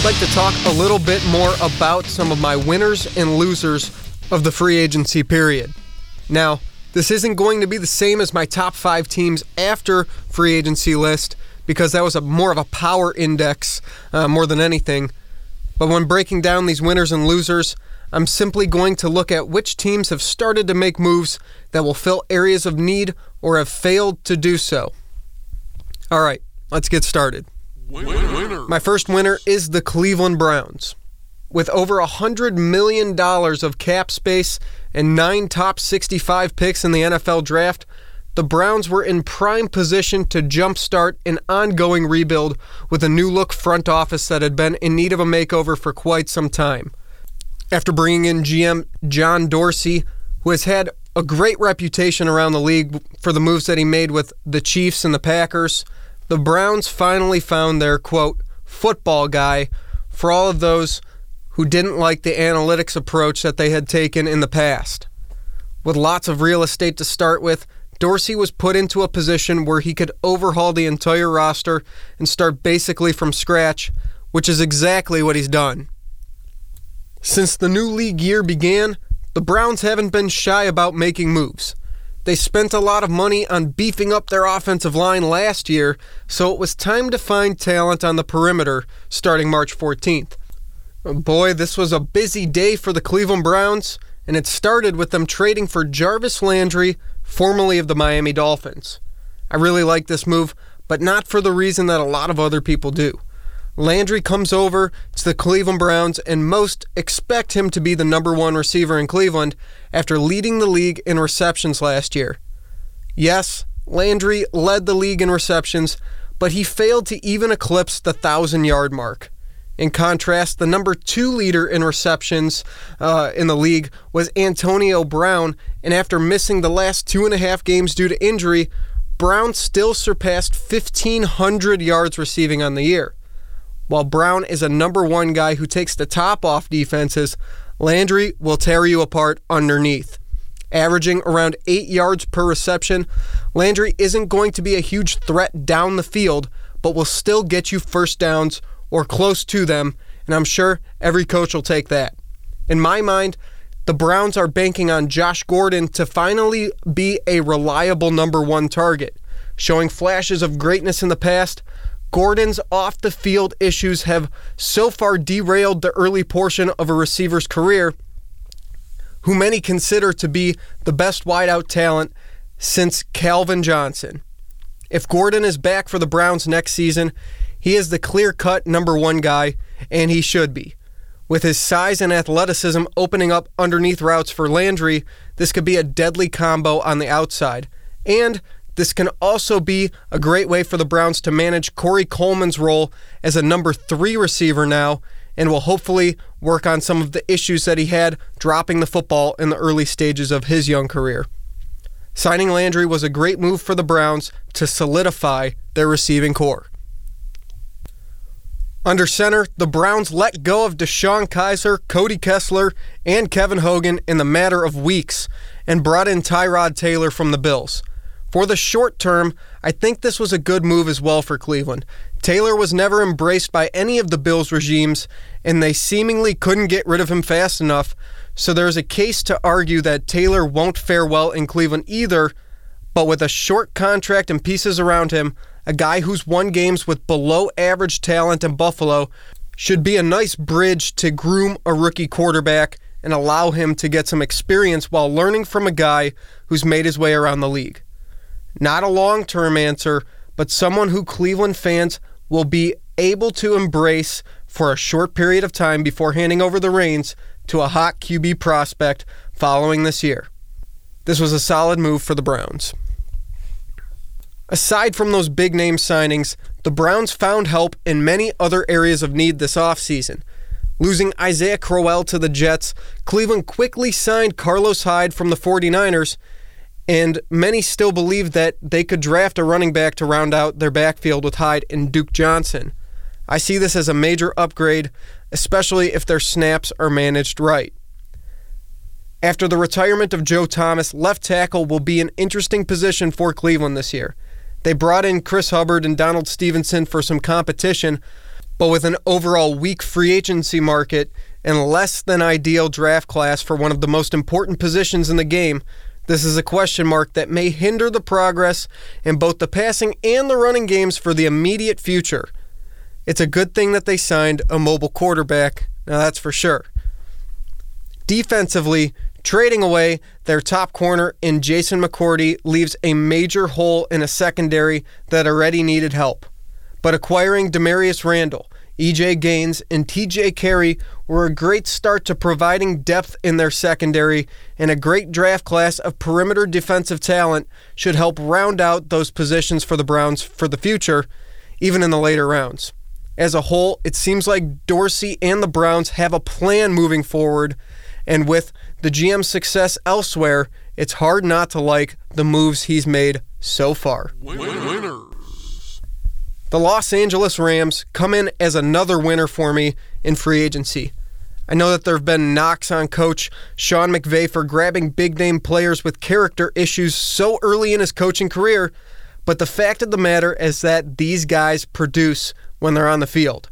I'd like to talk a little bit more about some of my winners and losers of the free agency period. Now, this isn't going to be the same as my top five teams after free agency list because that was a more of a power index uh, more than anything. But when breaking down these winners and losers, I'm simply going to look at which teams have started to make moves that will fill areas of need or have failed to do so. All right, let's get started. Winner. My first winner is the Cleveland Browns. With over $100 million of cap space and nine top 65 picks in the NFL draft, the Browns were in prime position to jumpstart an ongoing rebuild with a new look front office that had been in need of a makeover for quite some time. After bringing in GM John Dorsey, who has had a great reputation around the league for the moves that he made with the Chiefs and the Packers, the Browns finally found their quote football guy for all of those who didn't like the analytics approach that they had taken in the past. With lots of real estate to start with, Dorsey was put into a position where he could overhaul the entire roster and start basically from scratch, which is exactly what he's done. Since the new league year began, the Browns haven't been shy about making moves. They spent a lot of money on beefing up their offensive line last year, so it was time to find talent on the perimeter starting March 14th. Boy, this was a busy day for the Cleveland Browns, and it started with them trading for Jarvis Landry, formerly of the Miami Dolphins. I really like this move, but not for the reason that a lot of other people do. Landry comes over to the Cleveland Browns, and most expect him to be the number one receiver in Cleveland after leading the league in receptions last year. Yes, Landry led the league in receptions, but he failed to even eclipse the 1,000 yard mark. In contrast, the number two leader in receptions uh, in the league was Antonio Brown, and after missing the last two and a half games due to injury, Brown still surpassed 1,500 yards receiving on the year. While Brown is a number one guy who takes the top off defenses, Landry will tear you apart underneath. Averaging around eight yards per reception, Landry isn't going to be a huge threat down the field, but will still get you first downs or close to them, and I'm sure every coach will take that. In my mind, the Browns are banking on Josh Gordon to finally be a reliable number one target. Showing flashes of greatness in the past, Gordon's off the field issues have so far derailed the early portion of a receiver's career, who many consider to be the best wideout talent since Calvin Johnson. If Gordon is back for the Browns next season, he is the clear cut number one guy, and he should be. With his size and athleticism opening up underneath routes for Landry, this could be a deadly combo on the outside. And this can also be a great way for the Browns to manage Corey Coleman's role as a number three receiver now and will hopefully work on some of the issues that he had dropping the football in the early stages of his young career. Signing Landry was a great move for the Browns to solidify their receiving core. Under center, the Browns let go of DeShone Kizer, Cody Kessler, and Kevin Hogan in the matter of weeks and brought in Tyrod Taylor from the Bills. For the short term, I think this was a good move as well for Cleveland. Taylor was never embraced by any of the Bills regimes, and they seemingly couldn't get rid of him fast enough. So there's a case to argue that Taylor won't fare well in Cleveland either, but with a short contract and pieces around him, a guy who's won games with below average talent in Buffalo should be a nice bridge to groom a rookie quarterback and allow him to get some experience while learning from a guy who's made his way around the league. Not a long term answer, but someone who Cleveland fans will be able to embrace for a short period of time before handing over the reins to a hot QB prospect following this year. This was a solid move for the Browns. Aside from those big name signings, the Browns found help in many other areas of need this offseason. Losing Isaiah Crowell to the Jets, Cleveland quickly signed Carlos Hyde from the 49ers and many still believe that they could draft a running back to round out their backfield with Hyde and Duke Johnson. I see this as a major upgrade, especially if their snaps are managed right. After the retirement of Joe Thomas, left tackle will be an interesting position for Cleveland this year. They brought in Chris Hubbard and Donald Stephenson for some competition, But with an overall weak free agency market and less than ideal draft class for one of the most important positions in the game, this is a question mark that may hinder the progress in both the passing and the running games for the immediate future. It's a good thing that they signed a mobile quarterback, now that's for sure. Defensively, trading away their top corner in Jason McCourty leaves a major hole in a secondary that already needed help. But acquiring Damarious Randall, EJ Gaines, and TJ Carrie were a great start to providing depth in their secondary, and a great draft class of perimeter defensive talent should help round out those positions for the Browns for the future, even in the later rounds. As a whole, it seems like Dorsey and the Browns have a plan moving forward, and with the GM's success elsewhere, it's hard not to like the moves he's made so far. Winner. The Los Angeles Rams come in as another winner for me in free agency. I know that there have been knocks on coach Sean McVay for grabbing big name players with character issues so early in his coaching career, but the fact of the matter is that these guys produce when they're on the field.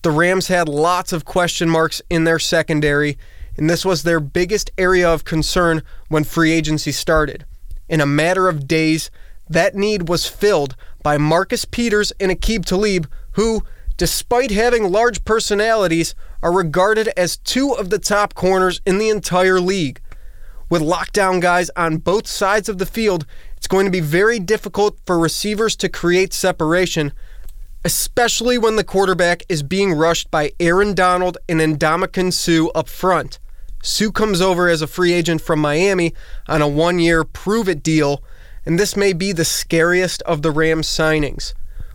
The Rams had lots of question marks in their secondary, and this was their biggest area of concern when free agency started. In a matter of days, that need was filled by Marcus Peters and Aqib Talib, who, despite having large personalities, are regarded as two of the top corners in the entire league. With lockdown guys on both sides of the field, it's going to be very difficult for receivers to create separation, especially when the quarterback is being rushed by Aaron Donald and Ndamukong Suh up front. Suh comes over as a free agent from Miami on a one year prove it deal and this may be the scariest of the Rams signings.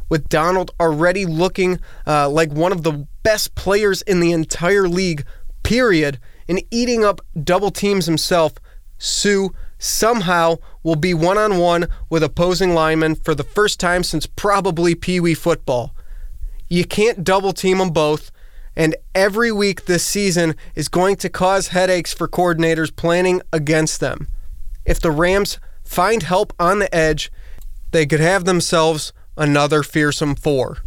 With Donald already looking uh, like one of the best players in the entire league, period, and eating up double teams himself, Suh somehow will be one on one with opposing linemen for the first time since probably Pee Wee football. You can't double team them both, and every week this season is going to cause headaches for coordinators planning against them. If the Rams find help on the edge, they could have themselves another fearsome four.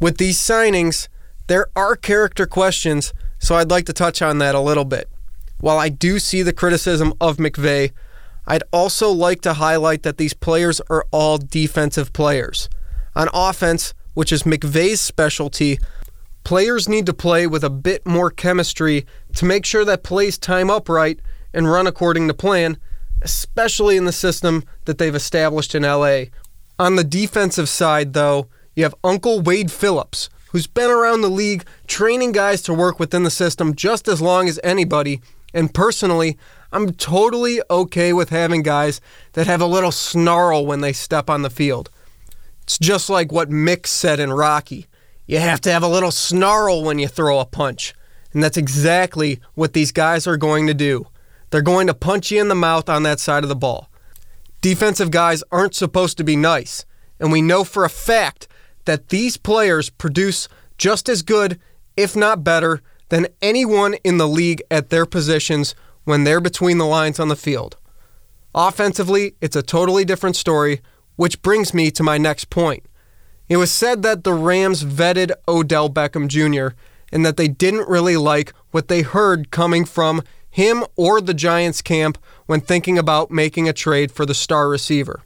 With these signings, there are character questions, so I'd like to touch on that a little bit. While I do see the criticism of McVay, I'd also like to highlight that these players are all defensive players. On offense, which is McVay's specialty, players need to play with a bit more chemistry to make sure that plays time up right and run according to plan especially in the system that they've established in LA. On the defensive side, though, you have Uncle Wade Phillips, who's been around the league training guys to work within the system just as long as anybody. And personally, I'm totally okay with having guys that have a little snarl when they step on the field. It's just like what Mick said in Rocky. You have to have a little snarl when you throw a punch. And that's exactly what these guys are going to do. They're going to punch you in the mouth on that side of the ball. Defensive guys aren't supposed to be nice, and we know for a fact that these players produce just as good, if not better, than anyone in the league at their positions when they're between the lines on the field. Offensively, it's a totally different story, which brings me to my next point. It was said that the Rams vetted Odell Beckham Jr. and that they didn't really like what they heard coming from him or the Giants camp when thinking about making a trade for the star receiver.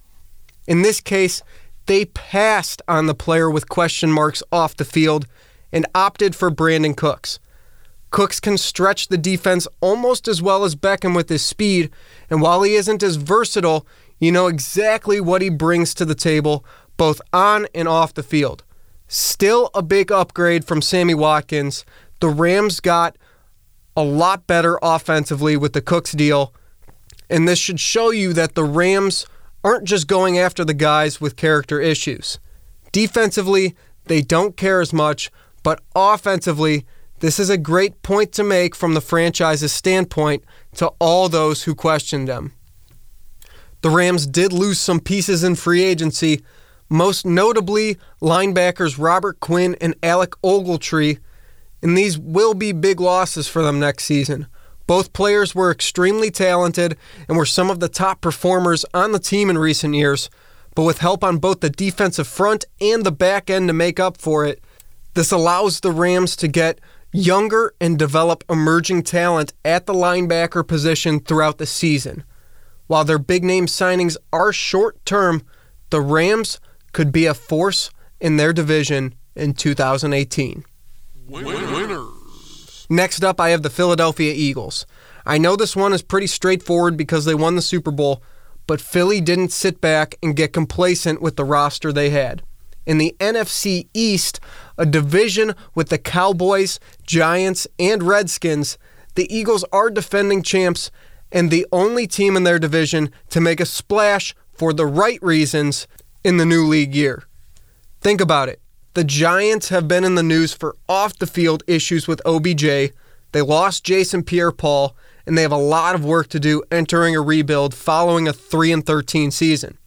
In this case, they passed on the player with question marks off the field and opted for Brandin Cooks. Cooks can stretch the defense almost as well as Beckham with his speed, and while he isn't as versatile, you know exactly what he brings to the table, both on and off the field. Still a big upgrade from Sammy Watkins. The Rams got a lot better offensively with the Cooks deal. And this should show you that the Rams aren't just going after the guys with character issues. Defensively, they don't care as much, but offensively, this is a great point to make from the franchise's standpoint to all those who questioned them. The Rams did lose some pieces in free agency, most notably linebackers Robert Quinn and Alec Ogletree, and these will be big losses for them next season. Both players were extremely talented and were some of the top performers on the team in recent years, but with help on both the defensive front and the back end to make up for it, This allows the Rams to get younger and develop emerging talent at the linebacker position throughout the season. While their big name signings are short term, the Rams could be a force in their division in 2018. Winners. Next up, I have the Philadelphia Eagles. I know this one is pretty straightforward because they won the Super Bowl, but Philly didn't sit back and get complacent with the roster they had. In the NFC East, a division with the Cowboys, Giants, and Redskins, the Eagles are defending champs and the only team in their division to make a splash for the right reasons in the new league year. Think about it. The Giants have been in the news for off the field issues with OBJ. They lost Jason Pierre Paul, and they have a lot of work to do entering a rebuild following a 3 and 13 season.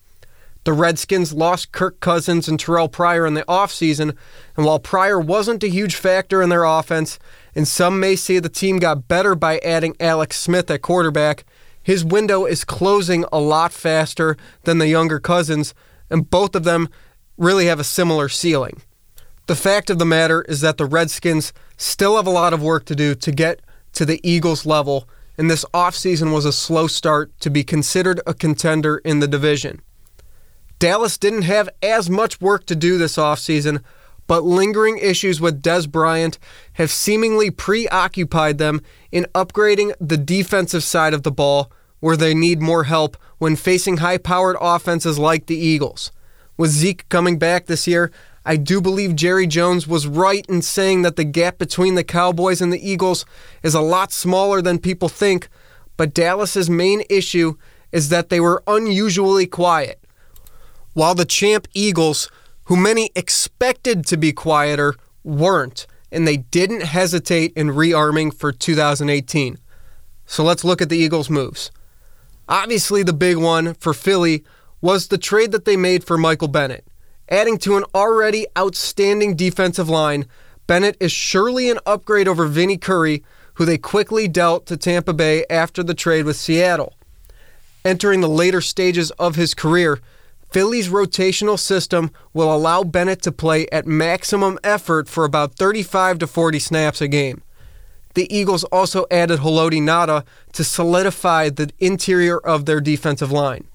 The Redskins lost Kirk Cousins and Terrelle Pryor in the offseason, and while Pryor wasn't a huge factor in their offense, and some may say the team got better by adding Alex Smith at quarterback, his window is closing a lot faster than the younger Cousins, and both of them really have a similar ceiling. The fact of the matter is that the Redskins still have a lot of work to do to get to the Eagles level, and this offseason was a slow start to be considered a contender in the division. Dallas didn't have as much work to do this offseason, but lingering issues with Dez Bryant have seemingly preoccupied them in upgrading the defensive side of the ball where they need more help when facing high powered offenses like the Eagles. With Zeke coming back this year, I do believe Jerry Jones was right in saying that the gap between the Cowboys and the Eagles is a lot smaller than people think, but Dallas's main issue is that they were unusually quiet. While the champ Eagles, who many expected to be quieter, weren't, and they didn't hesitate in rearming for 2018. So let's look at the Eagles' moves. Obviously, the big one for Philly was the trade that they made for Michael Bennett. Adding to an already outstanding defensive line, Bennett is surely an upgrade over Vinny Curry, who they quickly dealt to Tampa Bay after the trade with Seattle. Entering the later stages of his career, Philly's rotational system will allow Bennett to play at maximum effort for about 35 to 40 snaps a game. The Eagles also added Haloti Ngata to solidify the interior of their defensive line.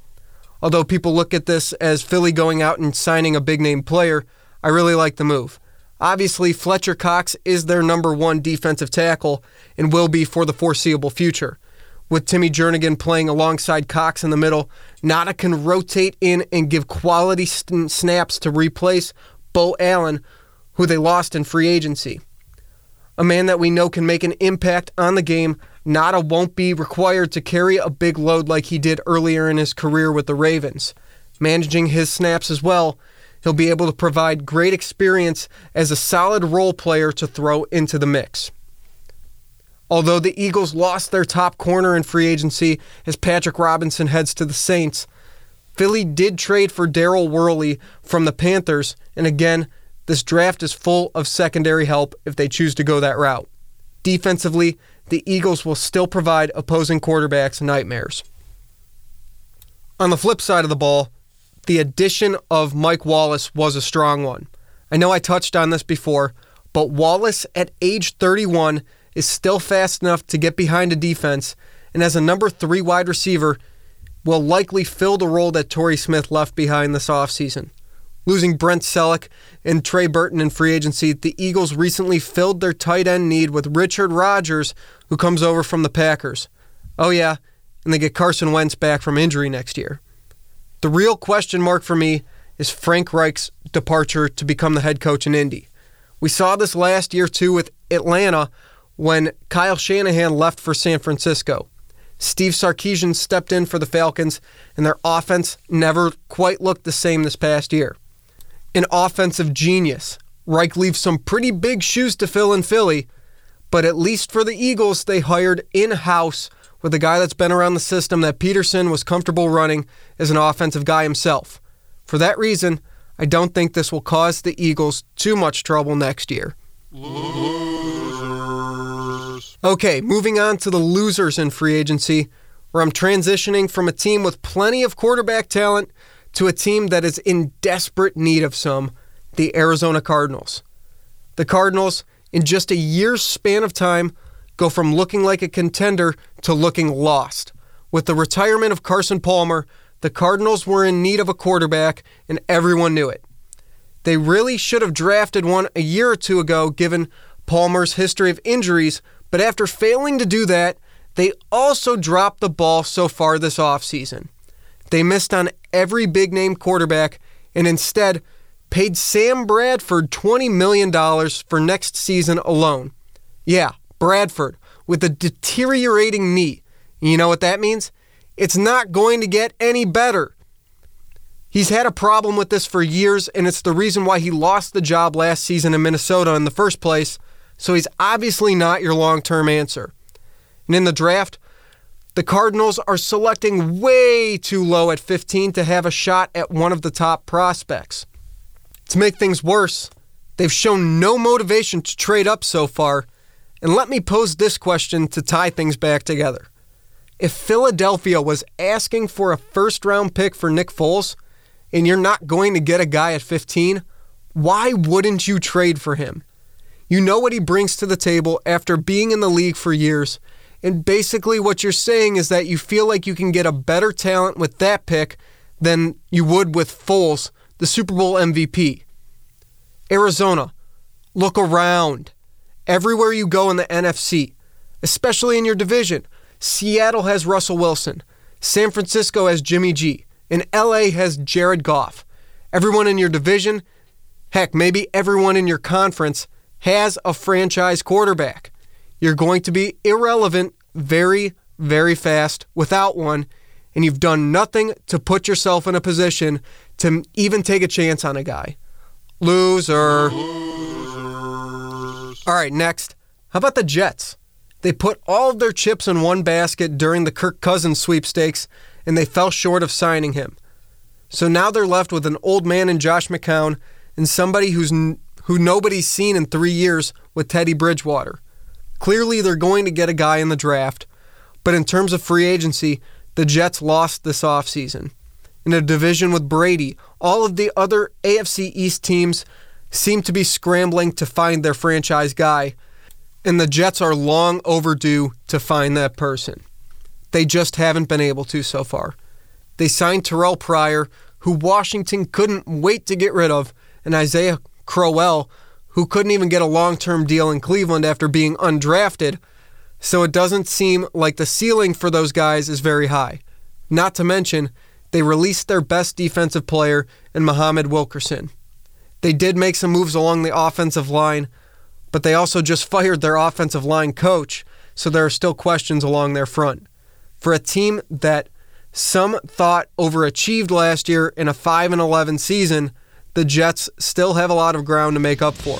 Although people look at this as Philly going out and signing a big name player, I really like the move. Obviously, Fletcher Cox is their number one defensive tackle and will be for the foreseeable future. With Timmy Jernigan playing alongside Cox in the middle, Ngata can rotate in and give quality snaps to replace Beau Allen, who they lost in free agency. A man that we know can make an impact on the game Ngata won't be required to carry a big load like he did earlier in his career with the Ravens. Managing his snaps as well, he'll be able to provide great experience as a solid role player to throw into the mix. Although the Eagles lost their top corner in free agency as Patrick Robinson heads to the Saints, Philly did trade for Daryl Worley from the Panthers, and again, this draft is full of secondary help if they choose to go that route. Defensively, the Eagles will still provide opposing quarterbacks nightmares. On the flip side of the ball, the addition of Mike Wallace was a strong one. I know I touched on this before, but Wallace at age 31 is still fast enough to get behind a defense, and as a number three wide receiver, will likely fill the role that Torrey Smith left behind this offseason. Losing Brent Celek and Trey Burton in free agency, the Eagles recently filled their tight end need with Richard Rodgers, who comes over from the Packers. Oh, yeah, and they get Carson Wentz back from injury next year. The real question mark for me is Frank Reich's departure to become the head coach in Indy. We saw this last year too with Atlanta when Kyle Shanahan left for San Francisco. Steve Sarkisian stepped in for the Falcons, and their offense never quite looked the same this past year an offensive genius. Reich leaves some pretty big shoes to fill in Philly, but at least for the Eagles, they hired in house with a guy that's been around the system that Pederson was comfortable running as an offensive guy himself. For that reason, I don't think this will cause the Eagles too much trouble next year. Losers. Okay, moving on to the losers in free agency, where I'm transitioning from a team with plenty of quarterback talent to a team that is in desperate need of some the Arizona Cardinals. The Cardinals, in just a year's span of time, go from looking like a contender to looking lost. With the retirement of Carson Palmer, the Cardinals were in need of a quarterback, and everyone knew it. They really should have drafted one a year or two ago, given Palmer's history of injuries, but after failing to do that, they also dropped the ball so far this offseason. They missed on every big name quarterback and instead paid Sam Bradford $20 million for next season alone. Yeah, Bradford, with a deteriorating knee. You know what that means? It's not going to get any better. He's had a problem with this for years, and it's the reason why he lost the job last season in Minnesota in the first place, so he's obviously not your long term answer. And in the draft, the Cardinals are selecting way too low at 15 to have a shot at one of the top prospects. To make things worse, they've shown no motivation to trade up so far. And let me pose this question to tie things back together. If Philadelphia was asking for a first round pick for Nick Foles, and you're not going to get a guy at 15, why wouldn't you trade for him? You know what he brings to the table after being in the league for years, and basically what you're saying is that you feel like you can get a better talent with that pick than you would with Foles the Super Bowl MVP. Arizona, look around. Everywhere you go in the NFC, especially in your division, Seattle has Russell Wilson, San Francisco has Jimmy G, and LA has Jared Goff. Everyone in your division, heck, maybe everyone in your conference has a franchise quarterback. You're going to be irrelevant very, very fast without one, and you've done nothing to put yourself in a position to even take a chance on a guy. Loser. All right, next. How about the Jets? They put all of their chips in one basket during the Kirk Cousins sweepstakes, and they fell short of signing him. So now they're left with an old man in Josh McCown and somebody who's n- who nobody's seen in three years with Teddy Bridgewater. Clearly, they're going to get a guy in the draft, but in terms of free agency, the Jets lost this offseason in a division with Brady. All of the other AFC East teams seem to be scrambling to find their franchise guy, and the Jets are long overdue to find that person. They just haven't been able to so far. They signed Terrelle Pryor, who Washington couldn't wait to get rid of, and Isaiah Crowell, who couldn't even get a long term deal in Cleveland after being undrafted. So it doesn't seem like the ceiling for those guys is very high. Not to mention, they released their best defensive player in Muhammad Wilkerson. They did make some moves along the offensive line, but they also just fired their offensive line coach, so there are still questions along their front. For a team that some thought overachieved last year in a 5 and 11 season, the Jets still have a lot of ground to make up for.